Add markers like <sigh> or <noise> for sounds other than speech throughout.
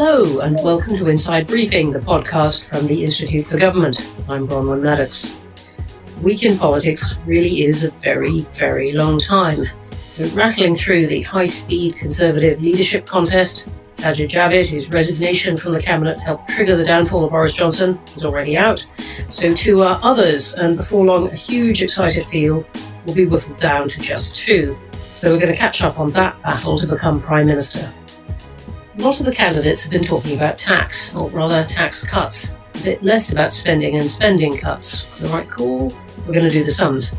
Hello, and welcome to Inside Briefing, the podcast from the Institute for Government. I'm Bronwen Maddox. Week in politics really is a very, very long time. We're rattling through the high speed Conservative leadership contest. Sajid Javid, whose resignation from the cabinet helped trigger the downfall of Boris Johnson, is already out. So too are others, and before long, a huge excited field will be whittled down to just two. So we're going to catch up on that battle to become Prime Minister. A lot of the candidates have been talking about tax, or rather tax cuts, a bit less about spending and spending cuts. The right call? We're going to do the sums.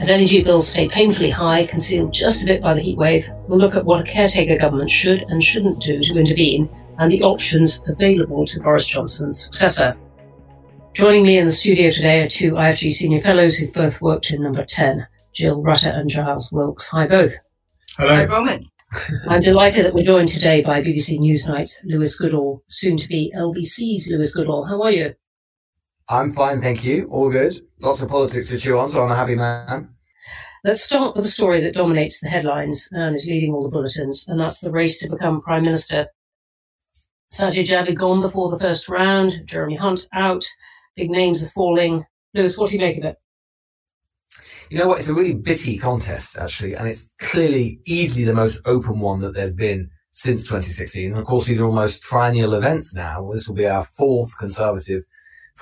As energy bills stay painfully high, concealed just a bit by the heatwave, we'll look at what a caretaker government should and shouldn't do to intervene and the options available to Boris Johnson's successor. Joining me in the studio today are two IFG senior fellows who've both worked in number 10, Jill Rutter and Giles Wilkes. Hi, both. Hello. Hi, Roman. I'm delighted that we're joined today by BBC Newsnight Lewis Goodall, soon to be LBC's Lewis Goodall. How are you? I'm fine, thank you. All good. Lots of politics to chew on, so I'm a happy man. Let's start with a story that dominates the headlines and is leading all the bulletins, and that's the race to become Prime Minister. Sajid Javid gone before the first round, Jeremy Hunt out, big names are falling. Lewis, what do you make of it? You know what? It's a really bitty contest, actually, and it's clearly easily the most open one that there's been since 2016. And of course, these are almost triennial events now. This will be our fourth Conservative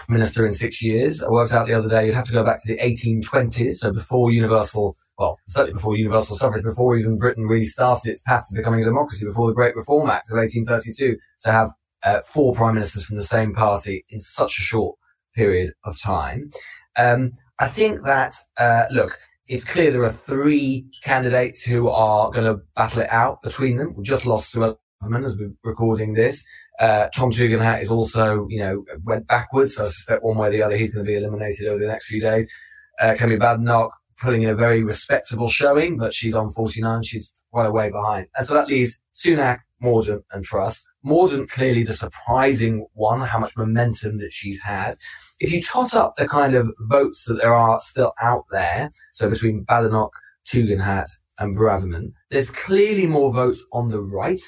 minister in six years. I worked out the other day, you'd have to go back to the 1820s, so before universal, well, certainly before universal suffrage, before even Britain really started its path to becoming a democracy, before the Great Reform Act of 1832, to have uh, four prime ministers from the same party in such a short period of time. Um, I think that, uh, look, it's clear there are three candidates who are going to battle it out between them. We've just lost Sue Ellman as we're recording this. Uh, Tom Tugendhat is also, you know, went backwards. So I suspect one way or the other he's going to be eliminated over the next few days. Uh, Kemi Badenoch putting in a very respectable showing, but she's on 49. She's quite a way behind. And so that leaves Sunak, Mordaunt and Truss. Mordaunt clearly the surprising one, how much momentum that she's had if you tot up the kind of votes that there are still out there, so between Badenoch, Tugendhat, and Braverman, there's clearly more votes on the right.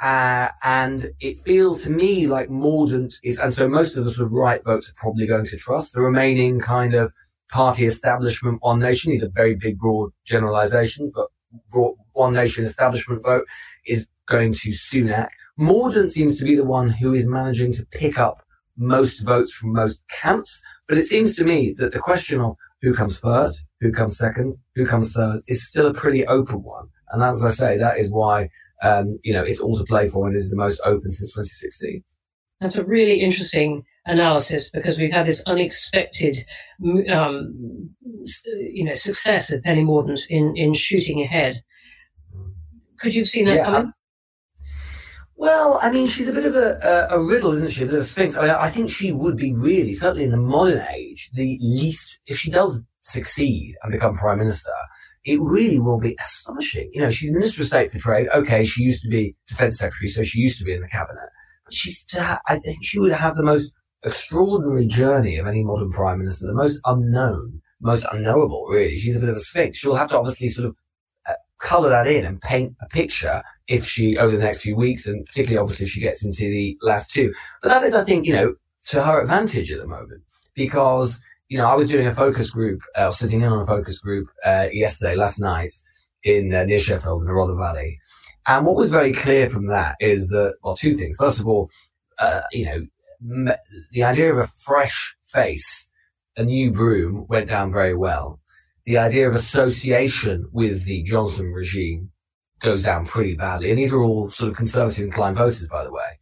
Uh, and it feels to me like Mordaunt is, and so most of the sort of right votes are probably going to Truss. The remaining kind of party establishment, One Nation, these are very big, broad generalizations, but broad, One Nation establishment vote is going to Sunak. Mordaunt seems to be the one who is managing to pick up most votes from most camps. But it seems to me that the question of who comes first, who comes second, who comes third is still a pretty open one. And as I say, that is why, um, you know, it's all to play for and is the most open since 2016. That's a really interesting analysis because we've had this unexpected, um, you know, success of Penny Mordaunt in, in shooting ahead. Could you have seen that yeah, coming? Well, I mean, she's a bit of a, a, a, riddle, isn't she? A bit of a sphinx. I mean, I think she would be really, certainly in the modern age, the least, if she does succeed and become prime minister, it really will be astonishing. You know, she's Minister of State for Trade. Okay, she used to be Defense Secretary, so she used to be in the cabinet. But she's, I think she would have the most extraordinary journey of any modern prime minister, the most unknown, most unknowable, really. She's a bit of a sphinx. She'll have to obviously sort of color that in and paint a picture if she over the next few weeks, and particularly obviously if she gets into the last two. But that is, I think, you know, to her advantage at the moment because you know I was doing a focus group, uh, sitting in on a focus group uh, yesterday, last night in uh, near Sheffield in the Rother Valley, and what was very clear from that is that well, two things. First of all, uh, you know, the idea of a fresh face, a new broom, went down very well. The idea of association with the Johnson regime goes down pretty badly. And these are all sort of conservative inclined voters, by the way.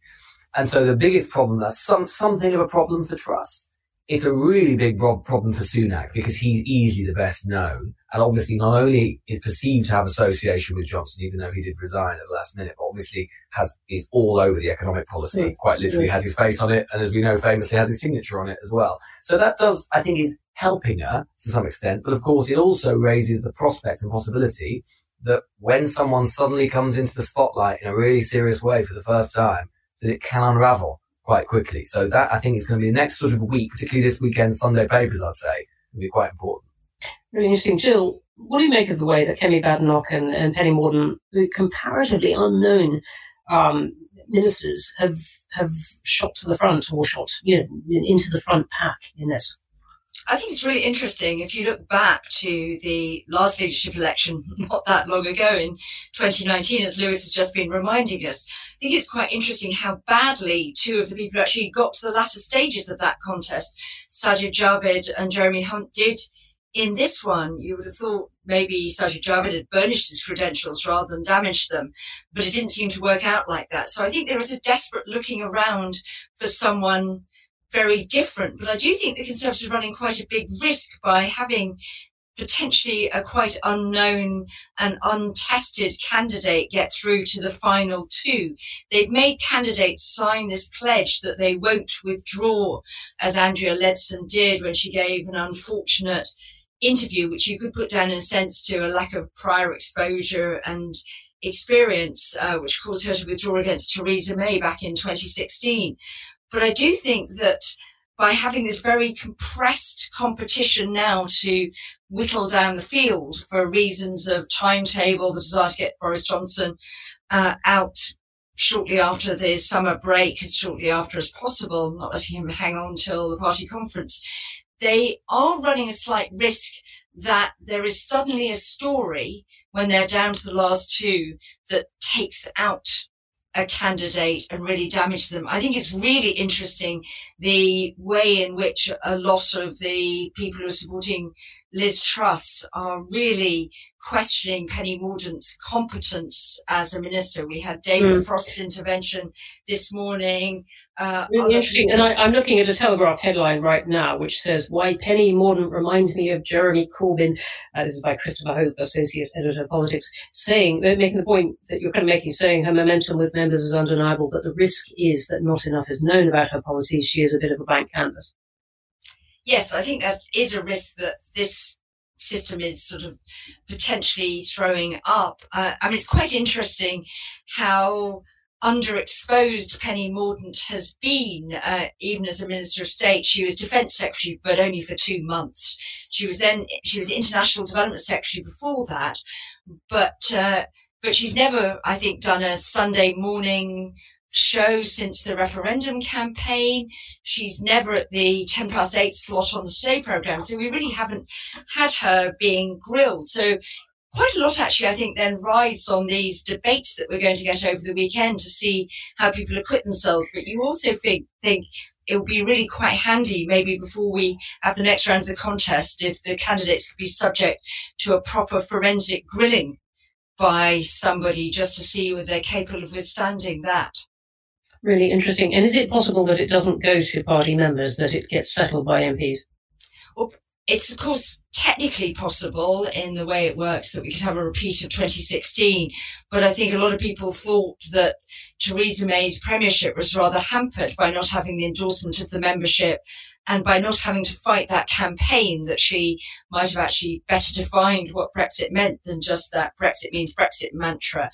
And so the biggest problem, that's some, something of a problem for Truss. It's a really big problem for Sunak because he's easily the best known. And obviously not only is perceived to have association with Johnson, even though he did resign at the last minute, but obviously has, is all over the economic policy, yes. quite literally yes. has his face on it. And as we know, famously has his signature on it as well. So that does, I think is helping her to some extent. But of course, it also raises the prospect and possibility that when someone suddenly comes into the spotlight in a really serious way for the first time, that it can unravel quite quickly. So that I think is going to be the next sort of week, particularly this weekend Sunday papers, I'd say, will be quite important. Really interesting. Jill, what do you make of the way that Kemi Badenoch and, and Penny Mordaunt, comparatively unknown um, ministers have have shot to the front or shot you know into the front pack in this. I think it's really interesting if you look back to the last leadership election <laughs> not that long ago in 2019, as Lewis has just been reminding us. I think it's quite interesting how badly two of the people who actually got to the latter stages of that contest, Sajid Javid and Jeremy Hunt, did in this one, you would have thought maybe Sajid Javid had burnished his credentials rather than damaged them, but it didn't seem to work out like that. So I think there is a desperate looking around for someone very different. But I do think the Conservatives are running quite a big risk by having potentially a quite unknown and untested candidate get through to the final two. They've made candidates sign this pledge that they won't withdraw, as Andrea Leadsom did when she gave an unfortunate interview, which you could put down in a sense to a lack of prior exposure and experience, uh, which caused her to withdraw against Theresa May back in 2016. But I do think that by having this very compressed competition now to whittle down the field for reasons of timetable, the desire to get Boris Johnson uh, out shortly after the summer break, as shortly after as possible, not letting him hang on till the party conference, they are running a slight risk that there is suddenly a story when they're down to the last two that takes out a candidate and really damage them. I think it's really interesting the way in which a lot of the people who are supporting Liz Truss are really questioning Penny Mordaunt's competence as a minister. We had David mm. Frost's intervention this morning. Uh, really interesting. People. And I, am looking at a Telegraph headline right now, which says, Why Penny Mordaunt reminds me of Jeremy Corbyn. Uh, this is by Christopher Hope, Associate Editor of Politics, saying, uh, making the point that you're kind of making, saying her momentum with members is undeniable, but the risk is that not enough is known about her policies. She is a bit of a blank canvas. Yes, I think that is a risk that this system is sort of potentially throwing up. Uh, I mean, it's quite interesting how underexposed Penny Mordaunt has been, uh, even as a Minister of State. She was Defence Secretary, but only for two months. She was then she was International Development Secretary before that, but uh, but she's never, I think, done a Sunday morning show since the referendum campaign. She's never at the 10 past 8 slot on the Today programme. So we really haven't had her being grilled. So quite a lot actually, I think, then rides on these debates that we're going to get over the weekend to see how people acquit themselves. But you also think, think it would be really quite handy maybe before we have the next round of the contest if the candidates could be subject to a proper forensic grilling by somebody just to see whether they're capable of withstanding that really interesting. And is it possible that it doesn't go to party members, that it gets settled by MPs? Well, it's of course technically possible in the way it works that we could have a repeat of 2016. But I think a lot of people thought that Theresa May's premiership was rather hampered by not having the endorsement of the membership and by not having to fight that campaign that she might have actually better defined what Brexit meant than just that Brexit means Brexit mantra.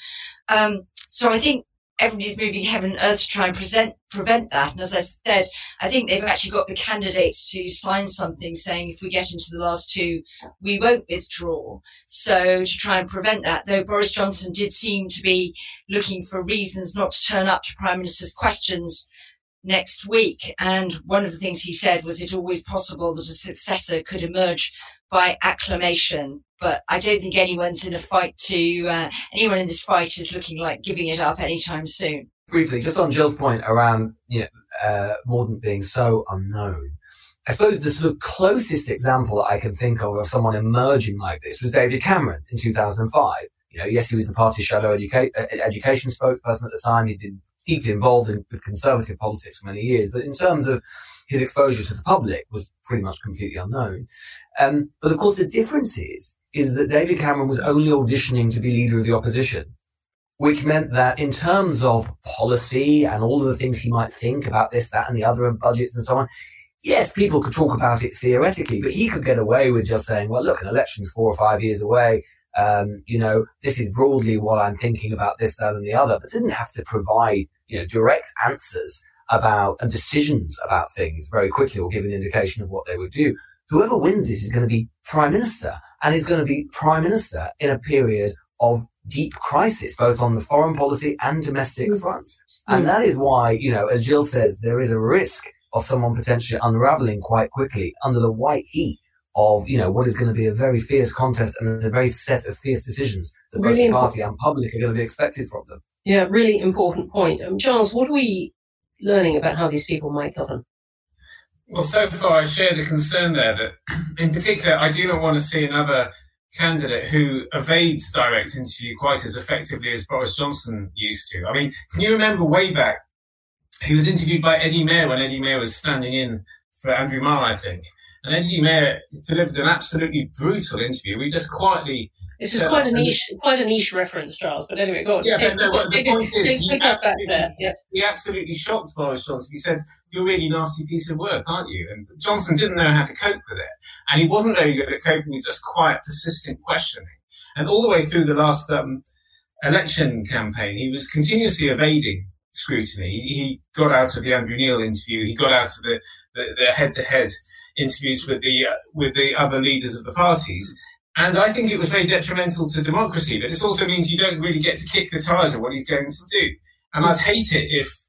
Um, so I think everybody's moving heaven and earth to try and present, prevent that. And as I said, I think they've actually got the candidates to sign something saying if we get into the last two, we won't withdraw. So to try and prevent that, though Boris Johnson did seem to be looking for reasons not to turn up to Prime Minister's questions next week. And one of the things he said was it always possible that a successor could emerge by acclamation but I don't think anyone's in a fight to uh, anyone in this fight is looking like giving it up anytime soon. Briefly, just on Jill's point around you know, uh, Mordaunt being so unknown, I suppose the sort of closest example that I can think of of someone emerging like this was David Cameron in 2005. You know, yes, he was the party's shadow educa- uh, education spokesperson at the time. He'd been deeply involved in conservative politics for many years, but in terms of his exposure to the public was pretty much completely unknown. Um, but of course, the difference is is that David Cameron was only auditioning to be leader of the opposition, which meant that in terms of policy and all of the things he might think about this, that, and the other, and budgets and so on, yes, people could talk about it theoretically, but he could get away with just saying, well, look, an election's four or five years away. Um, you know, this is broadly what I'm thinking about this, that, and the other, but didn't have to provide, you know, direct answers about and decisions about things very quickly or give an indication of what they would do. Whoever wins this is going to be prime minister and is going to be prime minister in a period of deep crisis, both on the foreign policy and domestic mm. fronts. And mm. that is why, you know, as Jill says, there is a risk of someone potentially unraveling quite quickly under the white heat of, you know, what is going to be a very fierce contest and a very set of fierce decisions that really both the party and public are going to be expected from them. Yeah, really important point. Um, Giles, what are we learning about how these people might govern? Well, so far I share the concern there that, in particular, I do not want to see another candidate who evades direct interview quite as effectively as Boris Johnson used to. I mean, can you remember way back? He was interviewed by Eddie Mair when Eddie Mair was standing in for Andrew Marr, I think. And Eddie Mair delivered an absolutely brutal interview. We just quietly this is quite a niche, quite a niche reference, Giles. But anyway, go on. Yeah, but no, the point is, he absolutely, yeah. he absolutely shocked Boris Johnson. He said, "You're a really nasty piece of work, aren't you?" And Johnson didn't know how to cope with it, and he wasn't very good at coping with just quiet, persistent questioning. And all the way through the last um, election campaign, he was continuously evading scrutiny. He, he, got out of the Andrew Neil interview. He got out of the, the, the head-to-head interviews with the uh, with the other leaders of the parties. And I think it was very detrimental to democracy, but this also means you don't really get to kick the tires of what he's going to do. And I'd hate it if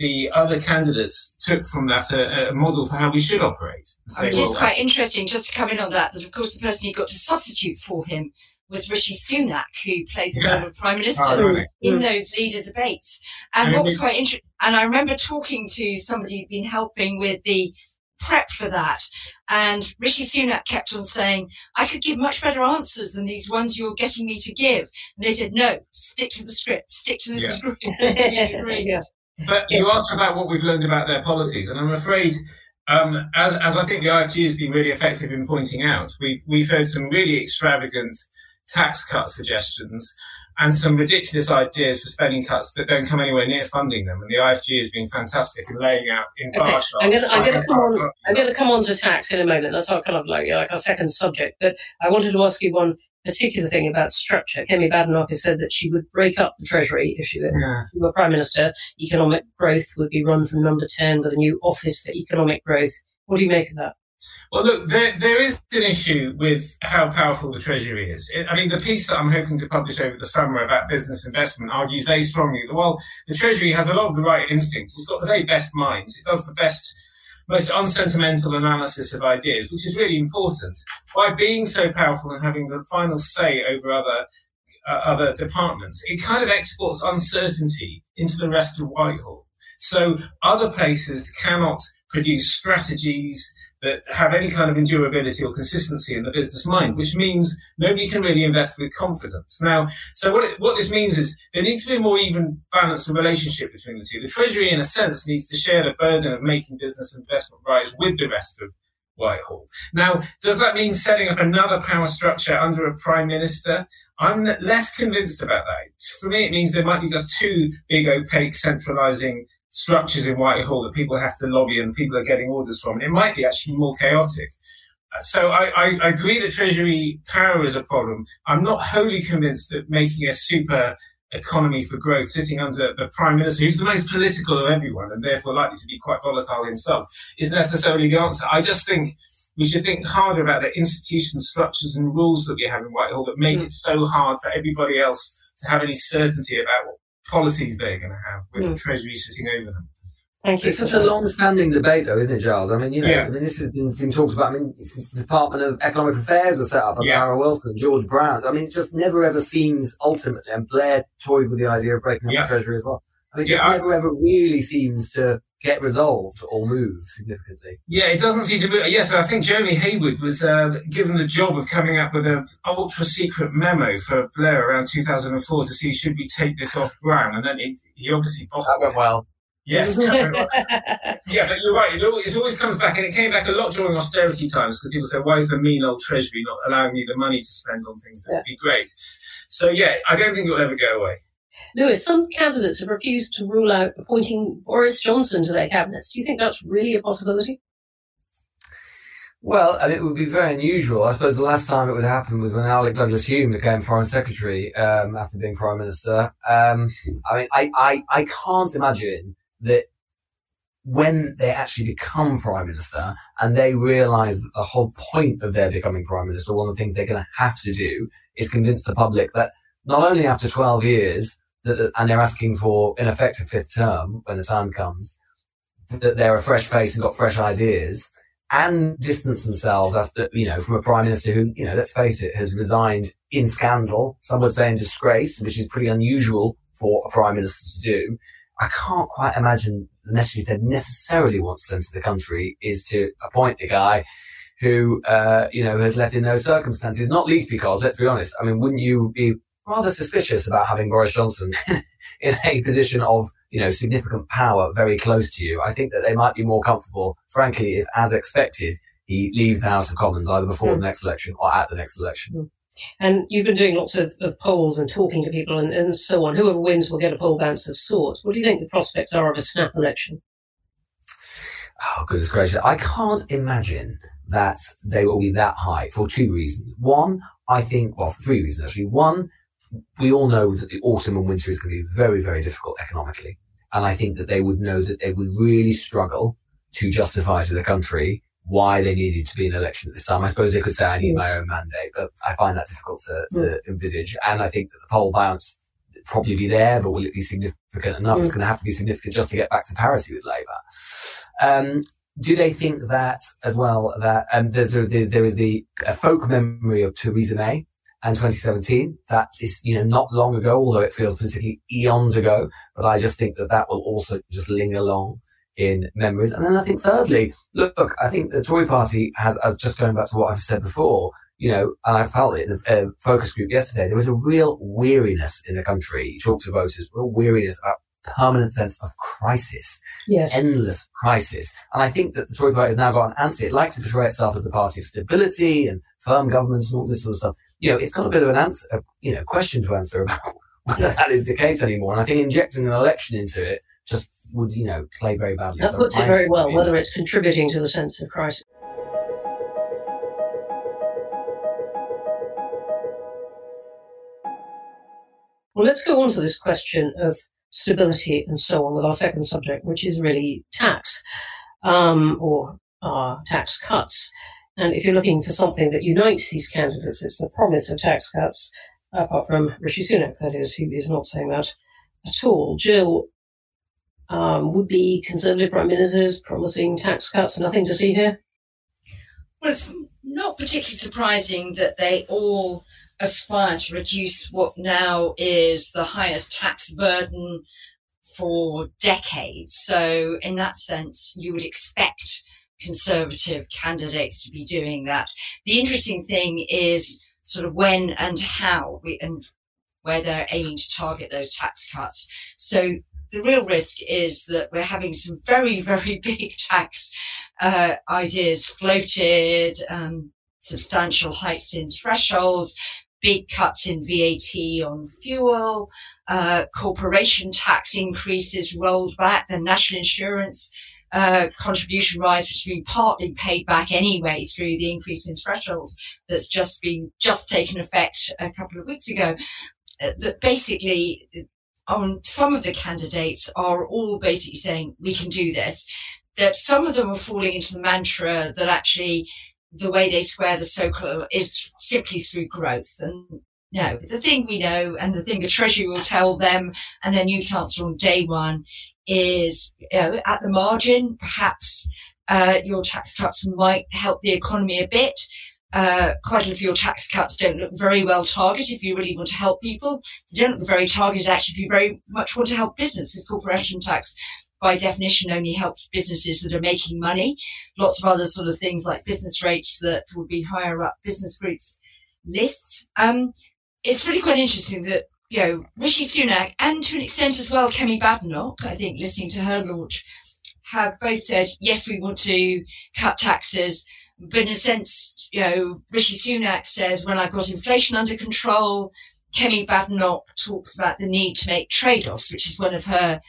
the other candidates took from that a, a model for how we should operate. Say, Which well, is quite interesting, just to come in on that, that of course the person who got to substitute for him was Rishi Sunak, who played the yeah. role of Prime Minister oh, in mm. those leader debates. And, and what was quite interesting, and I remember talking to somebody who'd been helping with the prep for that. And Rishi Sunak kept on saying, I could give much better answers than these ones you're getting me to give. And they said, no, stick to the script, stick to the yeah. script. <laughs> <laughs> yeah. But you asked about what we've learned about their policies, and I'm afraid, um, as, as I think the IFG has been really effective in pointing out, we've, we've heard some really extravagant tax cut suggestions and some ridiculous ideas for spending cuts that don't come anywhere near funding them. And the IFG has been fantastic in laying out in bar charts. I'm going to come on. <laughs> I'm going to come on to tax in a moment. That's our kind of like like our second subject. But I wanted to ask you one particular thing about structure. Kemi Badenoch has said that she would break up the Treasury if she were, yeah. were Prime Minister. Economic growth would be run from number 10 with a new Office for Economic Growth. What do you make of that? Well, look, there, there is an issue with how powerful the Treasury is. I mean, the piece that I'm hoping to publish over the summer about business investment argues very strongly that while the Treasury has a lot of the right instincts, it's got the very best minds, it does the best, most unsentimental analysis of ideas, which is really important. By being so powerful and having the final say over other uh, other departments, it kind of exports uncertainty into the rest of Whitehall. So other places cannot produce strategies that have any kind of endurability or consistency in the business mind, which means nobody can really invest with confidence. Now, so what, it, what this means is there needs to be a more even balanced relationship between the two. The Treasury, in a sense, needs to share the burden of making business investment rise with the rest of Whitehall. Now, does that mean setting up another power structure under a prime minister? I'm less convinced about that. For me, it means there might be just two big, opaque, centralizing structures in Whitehall that people have to lobby and people are getting orders from. It might be actually more chaotic. So I, I, I agree that Treasury power is a problem. I'm not wholly convinced that making a super economy for growth sitting under the prime minister, who's the most political of everyone and therefore likely to be quite volatile himself, is necessarily the answer. I just think we should think harder about the institution structures and rules that we have in Whitehall that make mm. it so hard for everybody else to have any certainty about what policies they're going to have with mm. the Treasury sitting over them. Thank you. It's such a long-standing debate, though, isn't it, Giles? I mean, you know, yeah. I mean, this has been, been, talked about. I mean, since the Department of Economic Affairs was set up by yeah. Harold Wilson, George Brown. I mean, it just never ever seems ultimately. And Blair toyed with the idea of breaking up yeah. the Treasury as well. I mean, it just yeah, never I, ever really seems to get resolved or move significantly. Yeah, it doesn't seem to move. Yes, I think Jeremy Heywood was uh, given the job of coming up with an ultra secret memo for Blair around 2004 to see should we take this off Brown, and then he, he obviously bossed That went well. Yes, <laughs> yeah, but you're right. It always, it always comes back, and it came back a lot during austerity times because people say, "Why is the mean old treasury not allowing me the money to spend on things that yeah. would be great?" So yeah, I don't think it will ever go away. Lewis, some candidates have refused to rule out appointing Boris Johnson to their cabinets. Do you think that's really a possibility? Well, and it would be very unusual. I suppose the last time it would happen was when Alec Douglas Home became Foreign Secretary um, after being Prime Minister. Um, I mean, I, I, I can't imagine that when they actually become Prime Minister and they realise that the whole point of their becoming Prime Minister, one of the things they're going to have to do is convince the public that not only after 12 years and they're asking for, in effect, a fifth term when the time comes, that they're a fresh face and got fresh ideas and distance themselves after, you know, from a prime minister who, you know, let's face it, has resigned in scandal. Some would say in disgrace, which is pretty unusual for a prime minister to do. I can't quite imagine the message they necessarily want to send to the country is to appoint the guy who, uh, you know, has left in those circumstances, not least because, let's be honest, I mean, wouldn't you be rather suspicious about having Boris Johnson <laughs> in a position of you know, significant power very close to you. I think that they might be more comfortable, frankly, if, as expected, he leaves the House of Commons either before mm. the next election or at the next election. Mm. And you've been doing lots of, of polls and talking to people and, and, so on. Whoever wins will get a poll bounce of sorts. What do you think the prospects are of a snap election? Oh, goodness gracious. I can't imagine that they will be that high for two reasons. One, I think, well, for three reasons actually. One, we all know that the autumn and winter is going to be very, very difficult economically. And I think that they would know that they would really struggle to justify to the country why they needed to be an election at this time. I suppose they could say, I need my own mandate, but I find that difficult to, to mm. envisage. And I think that the poll bounce probably be there, but will it be significant enough? Mm. It's going to have to be significant just to get back to parity with Labour. Um, do they think that as well that um, there's, there, there is the folk memory of Theresa May and 2017. That is, you know, not long ago, although it feels particularly eons ago. But I just think that that will also just linger along in memories. And then I think thirdly, look, look I think the Tory party has, as just going back to what I've said before, you know, and I felt it in a, a focus group yesterday, there was a real weariness in the country. You talk to voters, real weariness about permanent sense of crisis, yes. endless crisis. And I think that the Tory party has now got an answer. It likes to portray itself as the party of stability and firm governments and all this sort of stuff you know, it's got a bit of an answer, a, you know, question to answer about <laughs> whether that is the case anymore. And I think injecting an election into it just would, you know, play very badly. That so puts it very well, whether it's contributing to the sense of crisis. Well, let's go on to this question of stability and so on with our second subject, which is really tax um, or uh, tax cuts. And if you're looking for something that unites these candidates, it's the promise of tax cuts, apart from Rishi Sunak, that is, who is not saying that at all. Jill, um, would be Conservative Prime Ministers promising tax cuts, nothing to see here? Well, it's not particularly surprising that they all aspire to reduce what now is the highest tax burden for decades. So, in that sense, you would expect conservative candidates to be doing that. The interesting thing is sort of when and how we, and where they're aiming to target those tax cuts. So the real risk is that we're having some very, <laughs> very big tax uh, ideas floated, um, substantial hikes in thresholds, big cuts in VAT on fuel, uh, corporation tax increases rolled back, the national insurance uh, contribution rise, which has been partly paid back anyway through the increase in thresholds that's just been just taken effect a couple of weeks ago. Uh, that basically, on some of the candidates are all basically saying we can do this. That some of them are falling into the mantra that actually the way they square the circle is simply through growth and no, the thing we know and the thing the Treasury will tell them and their new chancellor on day one is you know, at the margin, perhaps uh, your tax cuts might help the economy a bit. Uh, quite a lot of your tax cuts don't look very well targeted if you really want to help people. They don't look very targeted actually if you very much want to help business because corporation tax by definition only helps businesses that are making money. Lots of other sort of things like business rates that would be higher up business groups lists. Um, it's really quite interesting that you know, Rishi Sunak and to an extent as well, Kemi Badenoch, I think, listening to her launch, have both said, yes, we want to cut taxes. But in a sense, you know, Rishi Sunak says, when I've got inflation under control, Kemi Badenoch talks about the need to make trade-offs, which is one of her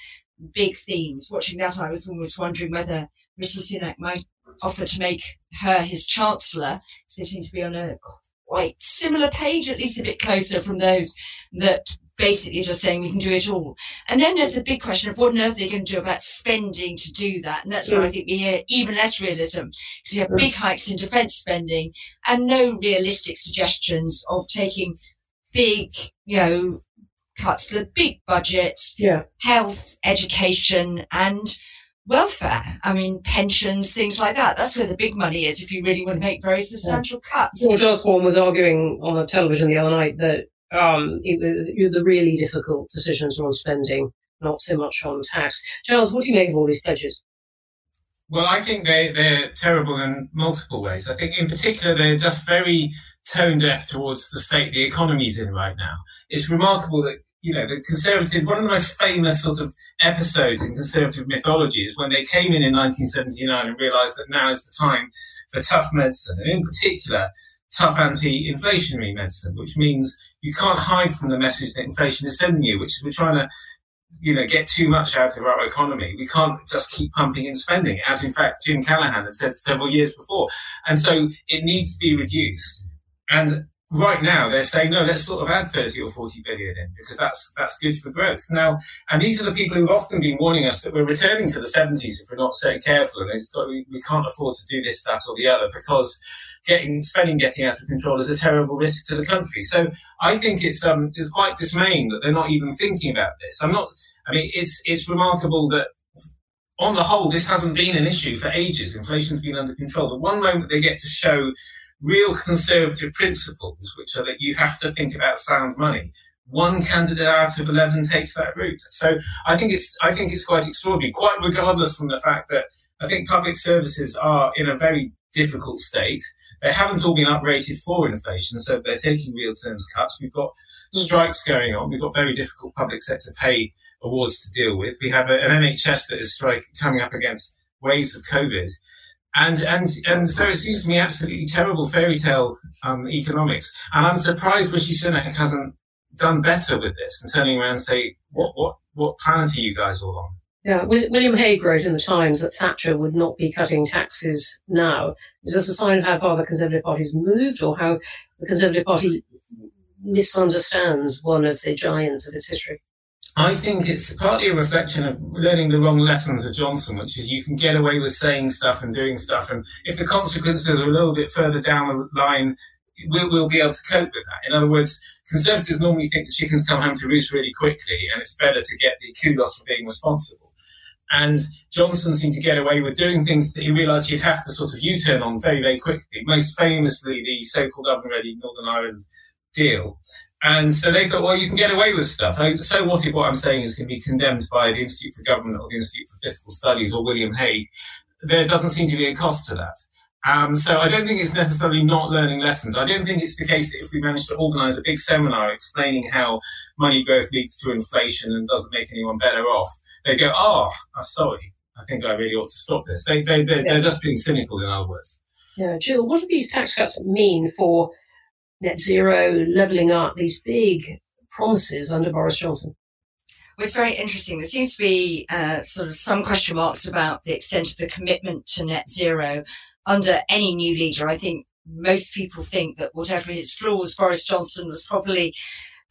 big themes. Watching that, I was almost wondering whether Rishi Sunak might offer to make her his chancellor, they seem to be on a quite similar page, at least a bit closer from those that basically just saying we can do it all. And then there's the big question of what on earth they're going to do about spending to do that. And that's where I mm. think we hear even less realism because you have big hikes in defence spending and no realistic suggestions of taking big, you know, cuts to the big budgets, Yeah. health, education, and welfare. I mean, pensions, things like that. That's where the big money is if you really want to make very substantial cuts. George Osborne was arguing on the television the other night that um, it, was- the really difficult decisions were on spending, not so much on tax. Giles, what do you make of all these pledges? Well, I think they, they're terrible in multiple ways. I think, in particular, they're just very tone deaf towards the state the economy's in right now. It's remarkable that, you know, the Conservative, one of the most famous sort of episodes in Conservative mythology is when they came in in 1979 and realized that now is the time for tough medicine, and in particular, tough anti inflationary medicine, which means you can't hide from the message that inflation is sending you, which is we're trying to you know, get too much out of our economy. We can't just keep pumping and spending, as in fact Jim Callaghan had said several years before. And so it needs to be reduced. And right now they're saying, no, let's sort of add 30 or 40 billion in because that's that's good for growth. Now, and these are the people who've often been warning us that we're returning to the 70s if we're not so careful. And got, we, we can't afford to do this, that, or the other because getting spending getting out of control is a terrible risk to the country. So I think it's um it's quite dismaying that they're not even thinking about this. I'm not I mean, it's it's remarkable that on the whole, this hasn't been an issue for ages. Inflation's been under control. The one moment they get to show real conservative principles, which are that you have to think about sound money, one candidate out of eleven takes that route. So I think it's I think it's quite extraordinary, quite regardless from the fact that I think public services are in a very difficult state. They haven't all been uprated for inflation, so they're taking real terms cuts. We've got hmm. strikes going on. We've got very difficult public sector pay awards to deal with. We have a, an NHS that is strike coming up against waves of COVID. And, and, and so it seems to me absolutely terrible fairy tale um, economics. And I'm surprised Rishi Sunak hasn't done better with this and turning around and say, what, what, what planet are you guys all on? Yeah, William Hague wrote in the Times that Thatcher would not be cutting taxes now. Is this a sign of how far the Conservative Party's moved or how the Conservative Party misunderstands one of the giants of its history? I think it's partly a reflection of learning the wrong lessons of Johnson, which is you can get away with saying stuff and doing stuff. And if the consequences are a little bit further down the line, we'll, we'll be able to cope with that. In other words, conservatives normally think the chickens come home to roost really quickly, and it's better to get the kudos for being responsible. And Johnson seemed to get away with doing things that he realised he'd have to sort of U-turn on very, very quickly. Most famously, the so-called oven-ready Northern Ireland deal. And so they thought, well, you can get away with stuff. So what if what I'm saying is going to be condemned by the Institute for Government or the Institute for Fiscal Studies or William Hague? There doesn't seem to be a cost to that. Um, so I don't think it's necessarily not learning lessons. I don't think it's the case that if we manage to organise a big seminar explaining how money growth leads to inflation and doesn't make anyone better off, they go, oh, sorry. I think I really ought to stop this. They, they, they, They're just being cynical, in other words. Yeah, Jill, what do these tax cuts mean for net zero, levelling up, these big promises under Boris Johnson? Well, it's very interesting. There seems to be uh, sort of some question marks about the extent of the commitment to net zero under any new leader. I think most people think that whatever his flaws, Boris Johnson was probably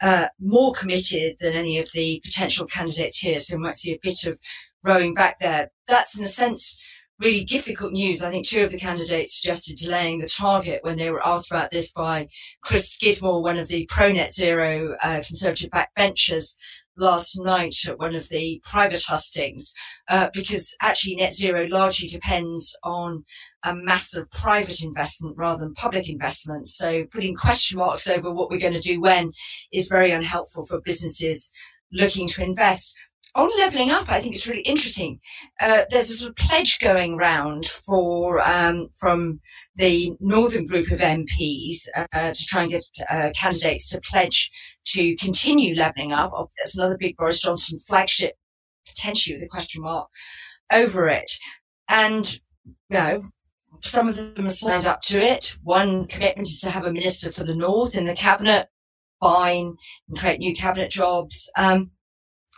uh, more committed than any of the potential candidates here. So we might see a bit of rowing back there. That's in a sense really difficult news. I think two of the candidates suggested delaying the target when they were asked about this by Chris Skidmore, one of the pro net zero uh, conservative backbenchers last night at one of the private hustings, uh, because actually net zero largely depends on a massive private investment rather than public investment. So putting question marks over what we're going to do when is very unhelpful for businesses looking to invest on leveling up, I think it's really interesting. Uh, there's a sort of pledge going round for um, from the northern group of MPs uh, to try and get uh, candidates to pledge to continue leveling up. Oh, there's another big Boris Johnson flagship, potentially with a question mark over it. And you know, some of them have signed up to it. One commitment is to have a minister for the north in the cabinet, fine, and create new cabinet jobs. Um,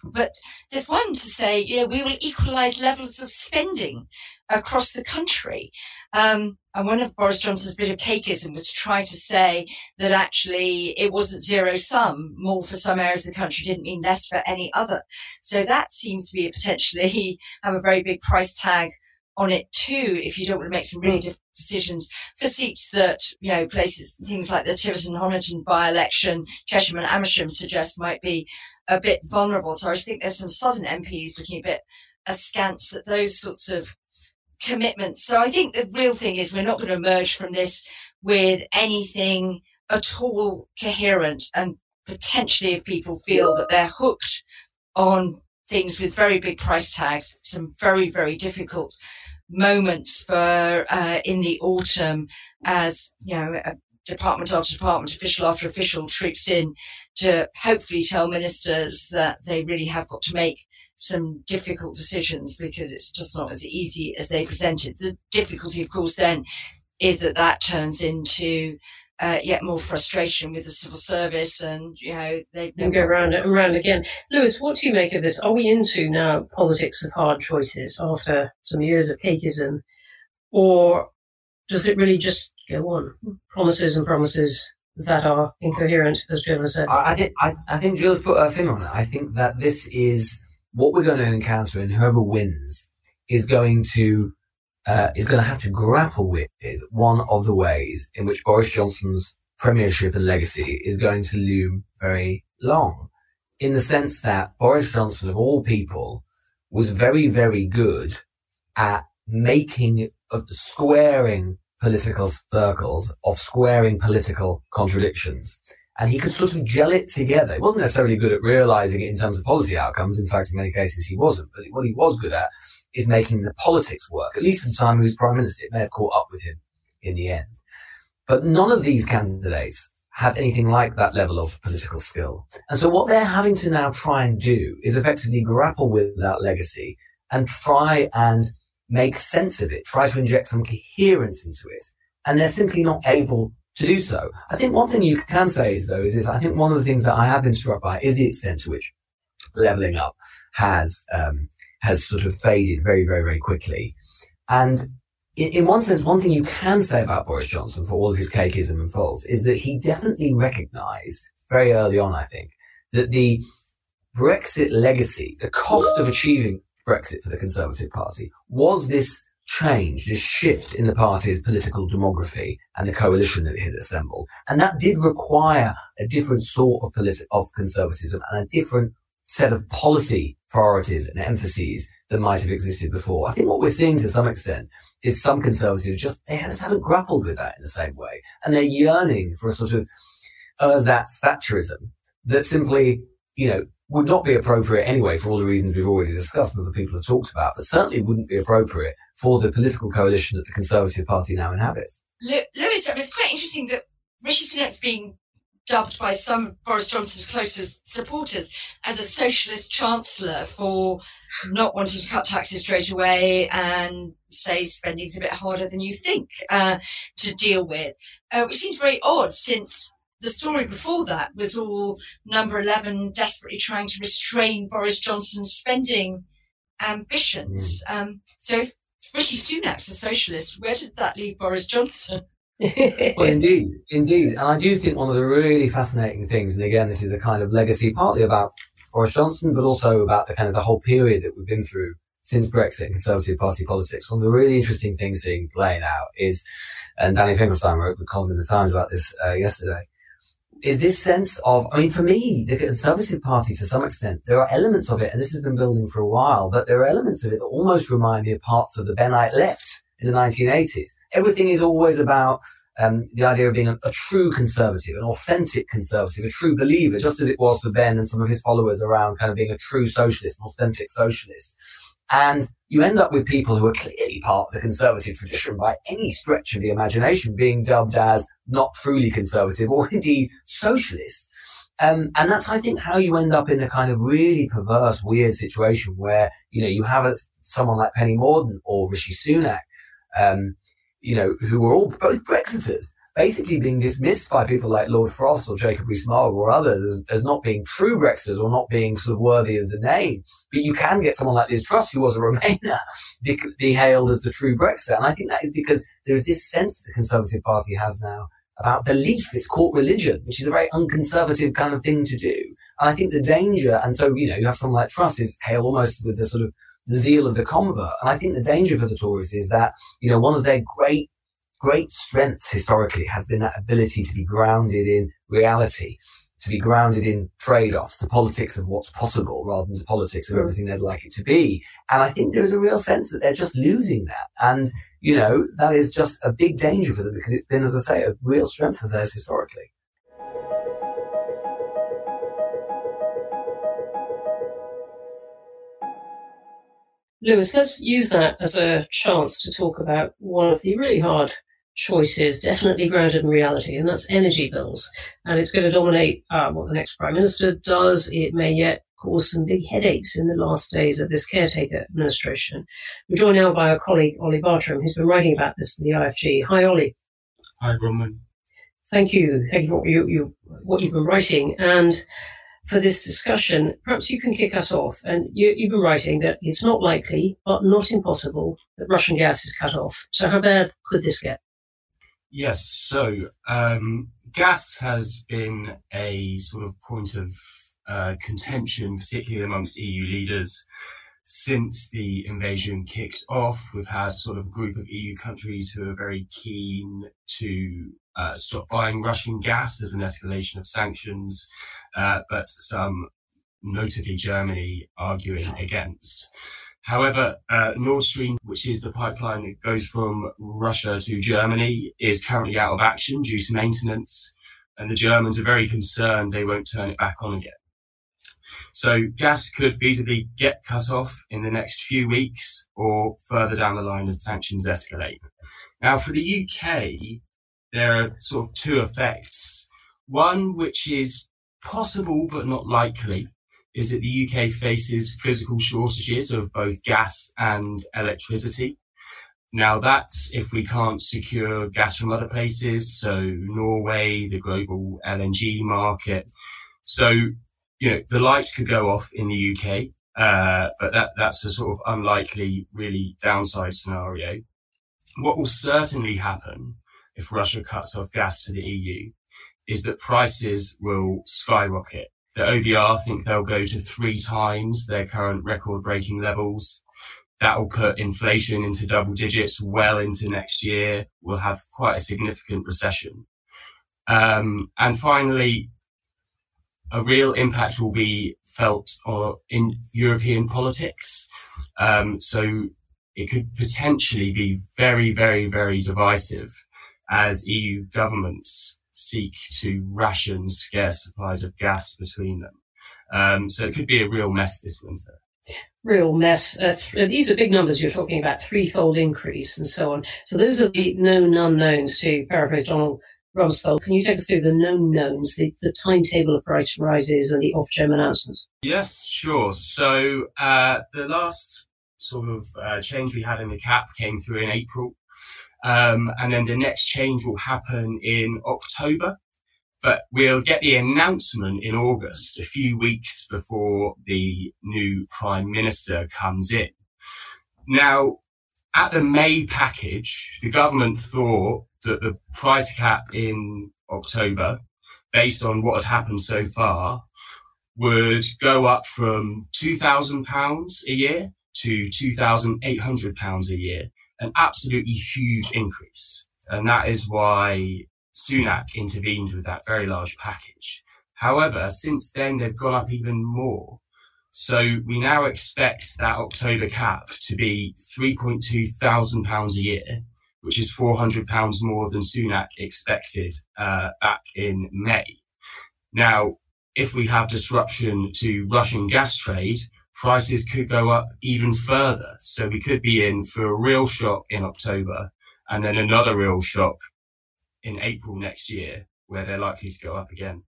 but there's one to say, you know, we will equalise levels of spending across the country. Um, and one of Boris Johnson's bit of cakeism was to try to say that actually it wasn't zero sum. More for some areas of the country didn't mean less for any other. So that seems to be a potentially <laughs> have a very big price tag on it too if you don't want to make some really mm. difficult decisions for seats that, you know, places, things like the Tiverton Honiton by election, Chesham and Amersham suggest might be a bit vulnerable. So I think there's some Southern MPs looking a bit askance at those sorts of commitments. So I think the real thing is we're not going to emerge from this with anything at all coherent and potentially if people feel that they're hooked on things with very big price tags, some very, very difficult moments for uh, in the autumn as you know department after department, official after official troops in to hopefully tell ministers that they really have got to make some difficult decisions because it's just not as easy as they presented. The difficulty, of course, then is that that turns into uh, yet more frustration with the civil service, and you know they and go round and round again. Lewis, what do you make of this? Are we into now politics of hard choices after some years of cakeism, or does it really just go on promises and promises that are incoherent, as Jill has said? I, I think I, I think Jill's put her finger on it. I think that this is what we're going to encounter, and whoever wins is going to uh, is going to have to grapple with one of the ways in which Boris Johnson's premiership and legacy is going to loom very long, in the sense that Boris Johnson, of all people, was very, very good at making, of squaring political circles, of squaring political contradictions. And he could sort of gel it together. He wasn't necessarily good at realizing it in terms of policy outcomes. In fact, in many cases, he wasn't. But what he was good at is making the politics work. At least at the time he was prime minister, it may have caught up with him in the end. But none of these candidates have anything like that level of political skill. And so what they're having to now try and do is effectively grapple with that legacy and try and make sense of it, try to inject some coherence into it. And they're simply not able to do so. I think one thing you can say is though, is, is I think one of the things that I have been struck by is the extent to which leveling up has um, has sort of faded very, very, very quickly. And in, in, one sense, one thing you can say about Boris Johnson for all of his cakeism and faults is that he definitely recognized very early on, I think, that the Brexit legacy, the cost of achieving Brexit for the Conservative Party was this change, this shift in the party's political demography and the coalition that it had assembled. And that did require a different sort of politi- of conservatism and a different set of policy priorities and emphases that might have existed before. I think what we're seeing to some extent is some conservatives just they just haven't grappled with that in the same way, and they're yearning for a sort of ersatz Thatcherism that simply, you know, would not be appropriate anyway for all the reasons we've already discussed and other people have talked about, but certainly wouldn't be appropriate for the political coalition that the Conservative Party now inhabits. Lewis, it's quite interesting that Rishi Sunak's being dubbed by some of Boris Johnson's closest supporters as a socialist chancellor for not wanting to cut taxes straight away and say spending's a bit harder than you think uh, to deal with, uh, which seems very odd since the story before that was all number 11 desperately trying to restrain Boris Johnson's spending ambitions. Mm. Um, so if Rishi Sunak's a socialist, where did that leave Boris Johnson? Well, <laughs> indeed, indeed. And I do think one of the really fascinating things, and again, this is a kind of legacy partly about Boris Johnson, but also about the kind of the whole period that we've been through since Brexit and Conservative Party politics. One of the really interesting things seeing playing out is, and Danny Finkelstein wrote a column in the Times about this uh, yesterday, is this sense of, I mean, for me, the Conservative Party, to some extent, there are elements of it, and this has been building for a while, but there are elements of it that almost remind me of parts of the Bennite left in the 1980s. Everything is always about um, the idea of being a, a, true conservative, an authentic conservative, a true believer, just as it was for Benn and some of his followers around kind of being a true socialist, an authentic socialist. And you end up with people who are clearly part of the conservative tradition by any stretch of the imagination being dubbed as not truly conservative or indeed socialist. Um, and that's, I think, how you end up in a kind of really perverse, weird situation where, you know, you have a, someone like Penny Mordaunt or Rishi Sunak, um, you know, who were all both Brexiters, basically being dismissed by people like Lord Frost or Jacob Rees-Mogg or others as, as, not being true Brexiters or not being sort of worthy of the name. But you can get someone like Liz Truss, who was a Remainer, <laughs> be, be hailed as the true Brexiter. And I think that is because there's this sense the Conservative Party has now about belief. It's caught religion, which is a very unconservative kind of thing to do. And I think the danger, and so, you know, you have someone like Truss is hailed almost with the sort of the zeal of the convert. And I think the danger for the Tories is that, you know, one of their great, great strengths historically has been that ability to be grounded in reality, to be grounded in trade-offs, the politics of what's possible rather than the politics of hmm. everything they'd like it to be. And I think there's a real sense that they're just losing that. And, you know, that is just a big danger for them because it's been, as I say, a real strength of theirs historically. Lewis, let's use that as a chance to talk about one of the really hard choices, definitely grounded in reality, and that's energy bills. And it's going to dominate uh, what the next Prime Minister does. It may yet cause some big headaches in the last days of this caretaker administration. We're joined now by our colleague, Olly Bartrum, who's been writing about this for the IFG. Hi, Ollie. Hi, Bronwen. Thank you. Thank you for what, you, you, what you've been writing. And for this discussion, perhaps you can kick us off. And you, have been writing that it's not likely, but not impossible, that Russian gas is cut off. So, how bad could this get? Yes, so um, gas has been a sort of point of uh, contention, particularly amongst EU leaders, since the invasion kicked off. We've had sort of a group of EU countries who are very keen to uh, stop buying Russian gas as an escalation of sanctions, uh, but some, notably Germany, arguing against. However, uh, Nord Stream, which is the pipeline that goes from Russia to Germany, is currently out of action due to maintenance, and the Germans are very concerned they won't turn it back on again. So gas could feasibly get cut off in the next few weeks or further down the line as sanctions escalate. Now, for the UK, there are sort of two effects. One, which is possible but not likely, is that the UK faces physical shortages of both gas and electricity. Now that's if we can't secure gas from other places, so Norway, the global LNG market. So, you know, the lights could go off in the UK, uh, but that, that's a sort of unlikely, really downside scenario. What will certainly happen if Russia cuts off gas to the EU is that prices will skyrocket. The OBR think they'll go to three times their current record breaking levels. That will put inflation into double digits well into next year. We'll have quite a significant recession. Um, and finally, a real impact will be felt in European politics. Um, so it could potentially be very, very, very divisive as EU governments seek to ration scarce supplies of gas between them. Um, so it could be a real mess this winter. Real mess. Uh, th- these are big numbers you're talking about, threefold increase and so on. So those are the known unknowns, to paraphrase Donald Rumsfeld. Can you take us through the known knowns, the, the timetable of price rises and the Ofgem announcements? Yes, sure. So uh, the last sort of uh, change we had in the cap came through in April. Um, and then the next change will happen in October. But we'll get the announcement in August, a few weeks before the new prime minister comes in. Now, at the May package, the government thought that the price cap in October, based on what had happened so far, would go up from £2,000 a year to £2,800 a year an absolutely huge increase. And that is why Sunak intervened with that very large package. However, since then, they've gone up even more. So we now expect that October cap to be 3.2 thousand pounds a year, which is 400 pounds more than Sunak expected uh, back in May. Now, if we have disruption to Russian gas trade, prices could go up even further. So we could be in for a real shock in October and then another real shock in April next year where they're likely to go up again.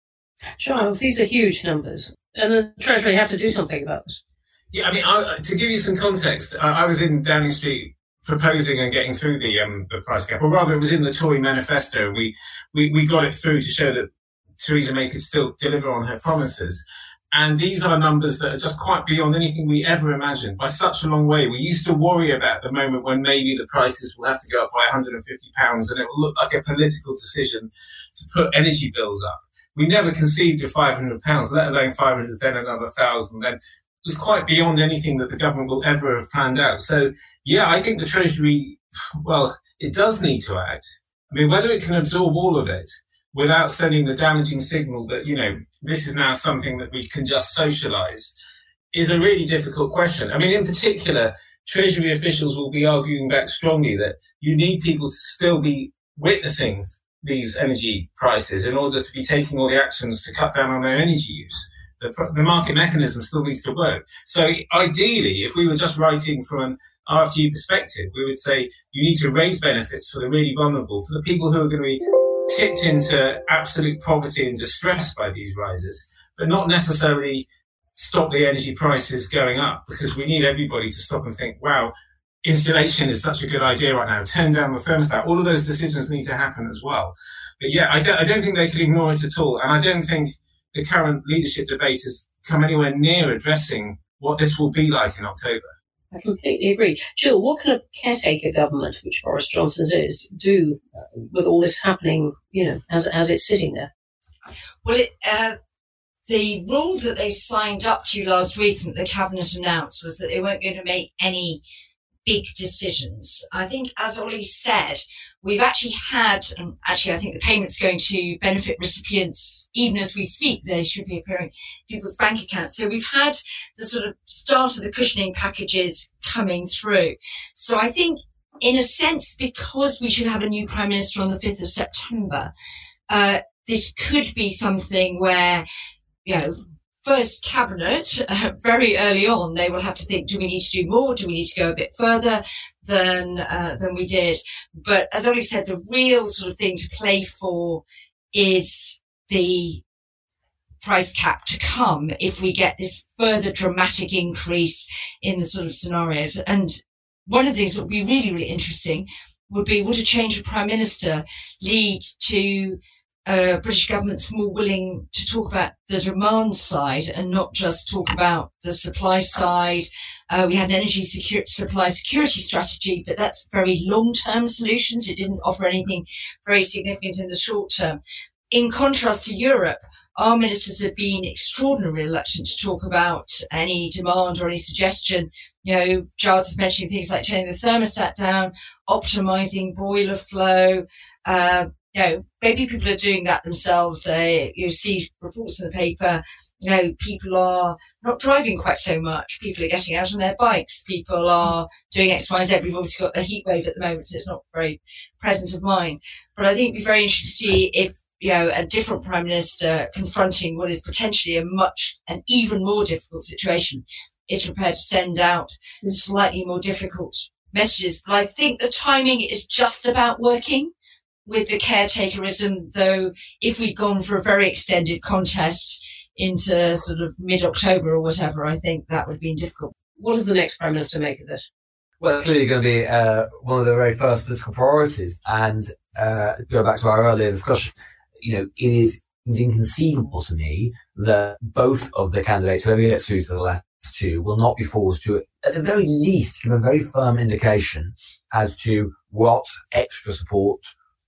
Giles, these are huge numbers, and the Treasury have to do something about this. Yeah, I mean, I, to give you some context, I, I was in Downing Street proposing and getting through the um, the price cap, or rather, it was in the Tory manifesto. We, we we got it through to show that Theresa May could still deliver on her promises. And these are numbers that are just quite beyond anything we ever imagined by such a long way. We used to worry about the moment when maybe the prices will have to go up by 150 pounds and it will look like a political decision to put energy bills up. We never conceived of 500 pounds, let alone 500, then another thousand, then was quite beyond anything that the government will ever have planned out. So, yeah, I think the Treasury, well, it does need to act. I mean, whether it can absorb all of it without sending the damaging signal that, you know, this is now something that we can just socialize is a really difficult question. I mean, in particular, Treasury officials will be arguing back strongly that you need people to still be witnessing these energy prices in order to be taking all the actions to cut down on their energy use. The, the market mechanism still needs to work. So ideally, if we were just writing from an IFG perspective, we would say you need to raise benefits for the really vulnerable, for the people who are going to be tipped into absolute poverty and distress by these rises, but not necessarily stop the energy prices going up because we need everybody to stop and think, wow, insulation is such a good idea right now. Turn down the thermostat. All of those decisions need to happen as well. But yeah, I don't, I don't think they could ignore it at all. And I don't think the current leadership debate has come anywhere near addressing what this will be like in October. I completely agree. Jill, what can a caretaker government, which Boris Johnson is, do with all this happening, you know, as, as it's sitting there? Well, it, uh, the rule that they signed up to last week that the cabinet announced was that they weren't going to make any big decisions. I think, as Olly said, we've actually had, and actually, I think the payment's going to benefit recipients even as we speak. They should be appearing in people's bank accounts. So we've had the sort of start of the cushioning packages coming through. So I think, in a sense, because we should have a new prime minister on the 5th of September, uh, this could be something where you know, first cabinet, uh, <laughs> very early on, they will have to think: Do we need to do more? Do we need to go a bit further than uh, than we did? But as Olly said, the real sort of thing to play for is the price cap to come if we get this further dramatic increase in the sort of scenarios. And one of the things that would be really, really interesting would be would a change of prime minister lead to uh, British government's more willing to talk about the demand side and not just talk about the supply side. Uh, we had an energy supply security strategy, but that's very long-term solutions. It didn't offer anything very significant in the short term. In contrast to Europe, our ministers have been extraordinarily reluctant to talk about any demand or any suggestion. You know, Giles was mentioning things like turning the thermostat down, optimizing boiler flow, uh, you know, maybe people are doing that themselves. They, you see reports in the paper, you know, people are not driving quite so much. People are getting out on their bikes. People are doing X, Y, Z. We've obviously got the heat wave at the moment, so it's not very present of mind. But I think it'd be very interesting to see if, you know, a different prime minister confronting what is potentially a much, an even more difficult situation is prepared to send out slightly more difficult messages. But I think the timing is just about working with the caretakerism, though, if we'd gone for a very extended contest into sort of mid October or whatever, I think that would have been difficult. What does the next Prime Minister make of it? Well, it's clearly going to be uh, one of the very first political priorities. And uh, go back to our earlier discussion, you know, it is inconceivable to me that both of the candidates, whoever gets through to the last two, will not be forced to, at the very least, give a very firm indication as to what extra support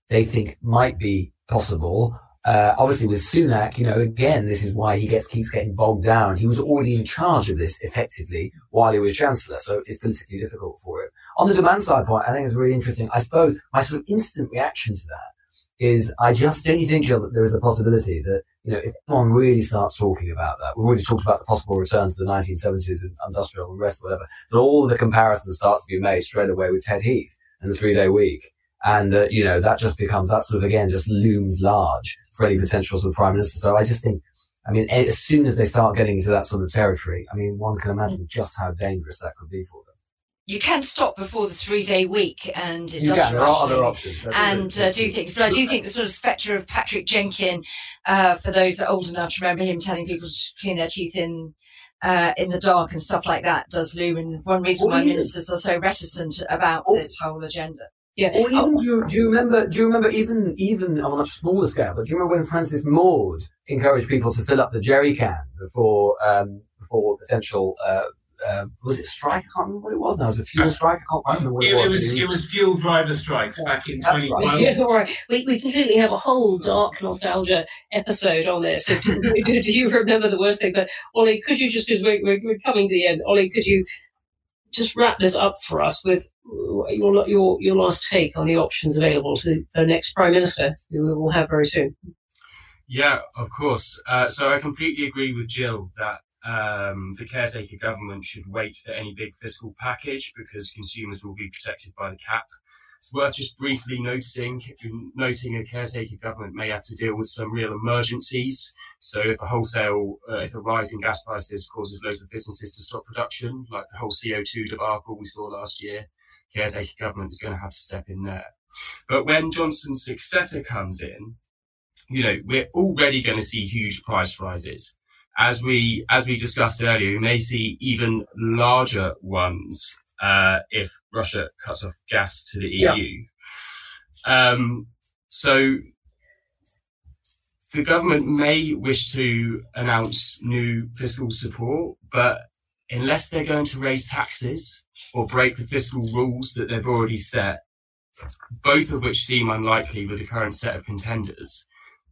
they think might be possible. Uh, obviously, with Sunak, you know, again, this is why he gets keeps getting bogged down. He was already in charge of this effectively while he was chancellor, so it's politically difficult for him. On the demand side point, I think it's really interesting. I suppose my sort of instant reaction to that is I just don't think, Jill, that there is a possibility that you know if anyone really starts talking about that, we've already talked about the possible return to the 1970s and industrial unrest, whatever, that all the comparisons start to be made straight away with Ted Heath and the three-day week and uh, you know that just becomes that sort of again just looms large for any potential sort of prime minister. So I just think, I mean, as soon as they start getting into that sort of territory, I mean, one can imagine just how dangerous that could be for them. You can stop before the three-day week, and you can. There are other options, and uh, do things. But I do think the sort of spectre of Patrick Jenkin, uh, for those that are old enough to remember him telling people to clean their teeth in uh, in the dark and stuff like that does loom. And one reason why ministers are so reticent about this whole agenda. Yeah. Or even do you, do you remember? Do you remember even even on a much smaller scale? But do you remember when Francis Maude encouraged people to fill up the jerry can before um, before potential uh, uh, was it strike? I can't remember what it was now. It was a fuel strike. I can't remember what it, It, was. it was it was fuel driver strikes back in That's right. Yeah, all right. We, we completely have a whole dark nostalgia episode on this. So <laughs> do, do, do you remember the worst thing? But Olly, could you just, because we're, we're, we're coming to the end, Olly, could you just wrap this up for us with your, your, your last take on the options available to the next Prime Minister, who we will have very soon? Yeah, of course. Uh, so I completely agree with Jill that um, the caretaker government should wait for any big fiscal package because consumers will be protected by the cap. It's worth just briefly noticing, noting a caretaker government may have to deal with some real emergencies. So if a wholesale, uh, if a rise in gas prices causes loads of businesses to stop production, like the whole CO2 debacle we saw last year, caretaker government is going to have to step in there. But when Johnson's successor comes in, you know, we're already going to see huge price rises. As we, as we discussed earlier, we may see even larger ones, uh, if Russia cuts off gas to the Yeah. EU. Um, so the government may wish to announce new fiscal support, but unless they're going to raise taxes or break the fiscal rules that they've already set, both of which seem unlikely with the current set of contenders,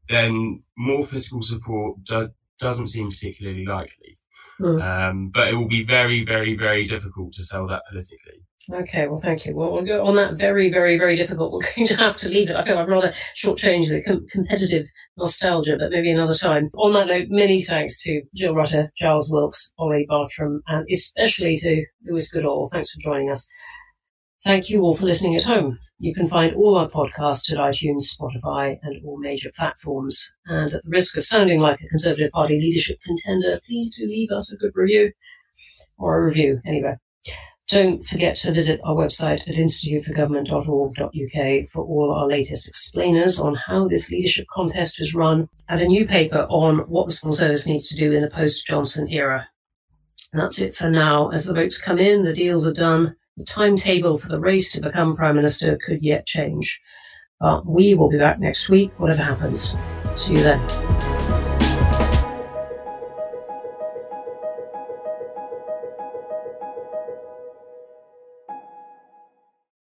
then more fiscal support do- doesn't seem particularly likely. Hmm. Um, but it will be very, very, very difficult to sell that politically. Okay, well, thank you. Well, we'll go on that very, very, very difficult. We're going to have to leave it. I feel I've rather shortchanged the com- competitive nostalgia, but maybe another time. On that note, many thanks to Jill Rutter, Giles Wilkes, Olly Bartrum, and especially to Lewis Goodall. Thanks for joining us. Thank you all for listening at home. You can find all our podcasts at iTunes, Spotify, and all major platforms. And at the risk of sounding like a Conservative Party leadership contender, please do leave us a good review, or a review anyway. Don't forget to visit our website at instituteforgovernment.org.uk for all our latest explainers on how this leadership contest is run, and a new paper on what the civil service needs to do in the post Johnson era. And that's it for now. As the votes come in, the deals are done. The timetable for the race to become Prime Minister could yet change. But we will be back next week, whatever happens. See you then.